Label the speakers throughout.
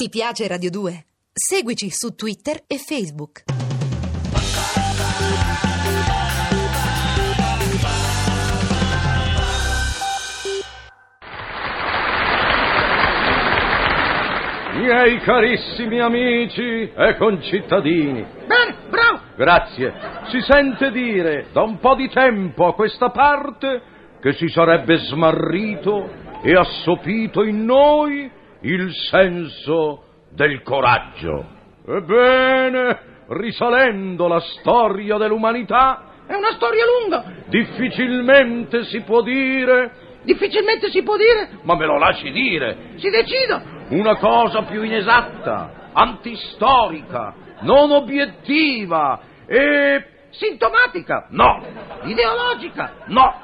Speaker 1: Ti piace Radio 2? Seguici su Twitter e Facebook.
Speaker 2: Miei carissimi amici e concittadini.
Speaker 3: Bene, bravo!
Speaker 2: Grazie. Si sente dire da un po' di tempo a questa parte che si sarebbe smarrito e assopito in noi il senso del coraggio. Ebbene, risalendo la storia dell'umanità,
Speaker 3: È una storia lunga.
Speaker 2: difficilmente si può dire,
Speaker 3: Difficilmente si può dire.
Speaker 2: ma me lo lasci dire,
Speaker 3: Si decida.
Speaker 2: una cosa più inesatta, antistorica, non obiettiva e...
Speaker 3: Sintomatica.
Speaker 2: no,
Speaker 3: Ideologica.
Speaker 2: no,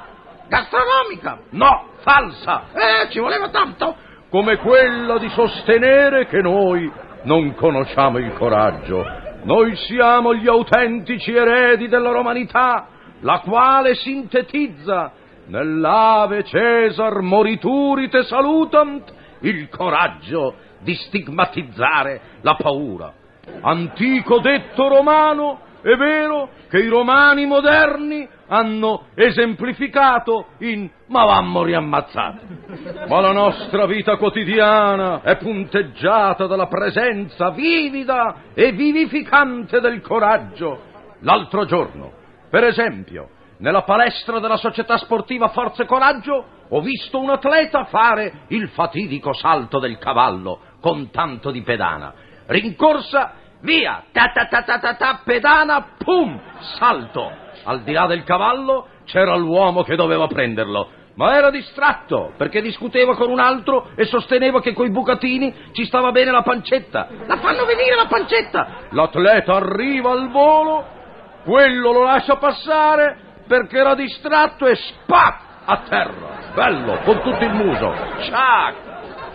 Speaker 3: Gastronomica.
Speaker 2: no, falsa,
Speaker 3: Eh, ci voleva tanto.
Speaker 2: Come quella di sostenere che noi non conosciamo il coraggio. Noi siamo gli autentici eredi della romanità, la quale sintetizza nell'Ave Cesar moriturite salutant il coraggio di stigmatizzare la paura. Antico detto romano, è vero che i romani moderni hanno esemplificato in ma vammo riammazzati. Ma la nostra vita quotidiana è punteggiata dalla presenza vivida e vivificante del coraggio. L'altro giorno, per esempio, nella palestra della società sportiva Forza e Coraggio, ho visto un atleta fare il fatidico salto del cavallo con tanto di pedana. Rincorsa, via, ta ta ta ta ta, ta pedana, pum, salto. Al di là del cavallo c'era l'uomo che doveva prenderlo, ma era distratto perché discuteva con un altro e sosteneva che coi bucatini ci stava bene la pancetta.
Speaker 3: La fanno venire la pancetta.
Speaker 2: L'atleta arriva al volo, quello lo lascia passare perché era distratto e spac a terra. Bello, con tutto il muso. Ciac!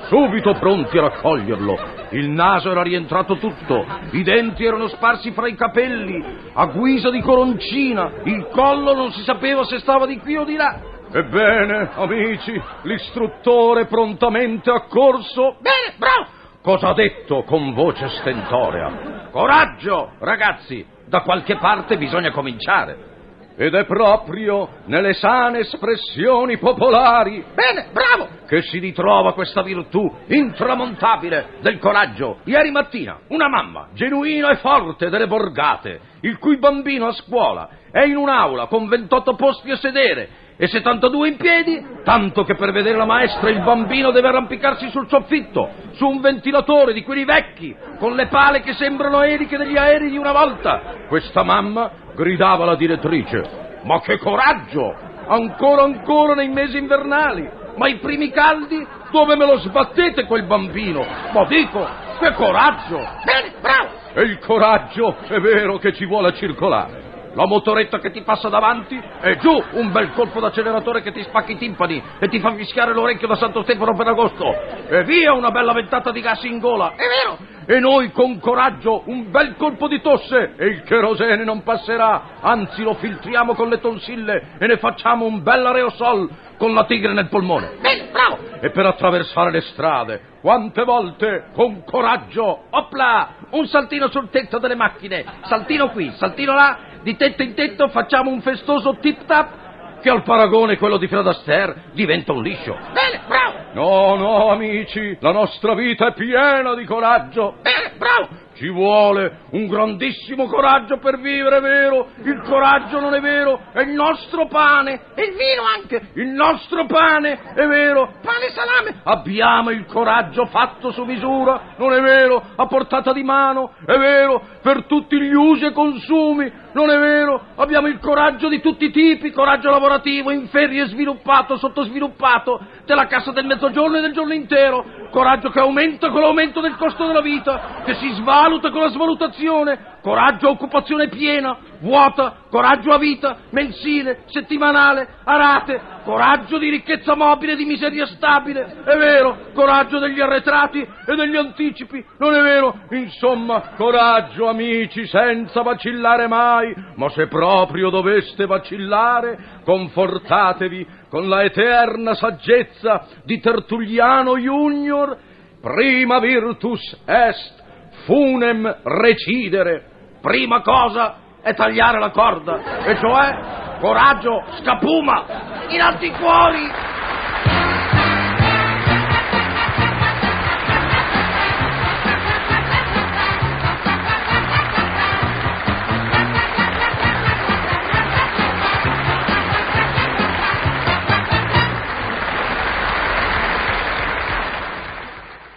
Speaker 2: Subito pronti a raccoglierlo. Il naso era rientrato tutto, i denti erano sparsi fra i capelli, a guisa di coroncina, il collo non si sapeva se stava di qui o di là. Ebbene, amici, l'istruttore prontamente accorso
Speaker 3: Bene, bravo.
Speaker 2: Cosa ha detto con voce stentorea? Coraggio, ragazzi, da qualche parte bisogna cominciare. Ed è proprio nelle sane espressioni popolari
Speaker 3: Bene, bravo.
Speaker 2: che si ritrova questa virtù intramontabile del coraggio. Ieri mattina una mamma, genuina e forte delle borgate, il cui bambino a scuola è in un'aula con 28 posti a sedere e 72 in piedi, tanto che per vedere la maestra il bambino deve arrampicarsi sul soffitto, su un ventilatore di quelli vecchi, con le pale che sembrano eliche degli aerei di una volta. Questa mamma gridava alla direttrice, ma che coraggio! Ancora ancora nei mesi invernali, ma i primi caldi dove me lo sbattete quel bambino? Ma dico, che coraggio!
Speaker 3: Bene, bravo.
Speaker 2: E il coraggio è vero che ci vuole a circolare. La motoretta che ti passa davanti e giù un bel colpo d'acceleratore che ti spacca i timpani e ti fa fischiare l'orecchio da Santo Stefano per agosto. E via una bella ventata di gas in gola.
Speaker 3: È vero.
Speaker 2: E noi con coraggio un bel colpo di tosse e il cherosene non passerà, anzi lo filtriamo con le tonsille e ne facciamo un bel aerosol con la tigre nel polmone.
Speaker 3: Bene, bravo.
Speaker 2: E per attraversare le strade, quante volte con coraggio, opla, un saltino sul tetto delle macchine, saltino qui, saltino là, di tetto in tetto facciamo un festoso tip tap che al paragone quello di Fred Astaire diventa un liscio.
Speaker 3: Bene, bravo.
Speaker 2: No, no, amici, la nostra vita è piena di coraggio.
Speaker 3: Bene, bravo.
Speaker 2: Ci vuole un grandissimo coraggio per vivere, è vero? Il coraggio non è vero, è il nostro pane.
Speaker 3: E il vino anche.
Speaker 2: Il nostro pane, è vero?
Speaker 3: Pane e salame.
Speaker 2: Abbiamo il coraggio fatto su misura, non è vero? A portata di mano, è vero? Per tutti gli usi e consumi, non è vero? Abbiamo il coraggio di tutti i tipi, coraggio lavorativo, in ferie sviluppato, sottosviluppato, della cassa del mezzogiorno e del giorno intero, coraggio che aumenta con l'aumento del costo della vita, che si svaluta con la svalutazione, coraggio a occupazione piena, vuota, coraggio a vita, mensile, settimanale, a rate, coraggio di ricchezza mobile e di miseria stabile, è vero, coraggio degli arretrati e degli anticipi, non è vero? Insomma, coraggio amici, senza vacillare mai, ma se proprio doveste vacillare, confortatevi con la eterna saggezza di Tertulliano Junior prima virtus est funem recidere. Prima cosa è tagliare la corda, e cioè coraggio, scapuma, in alti cuori.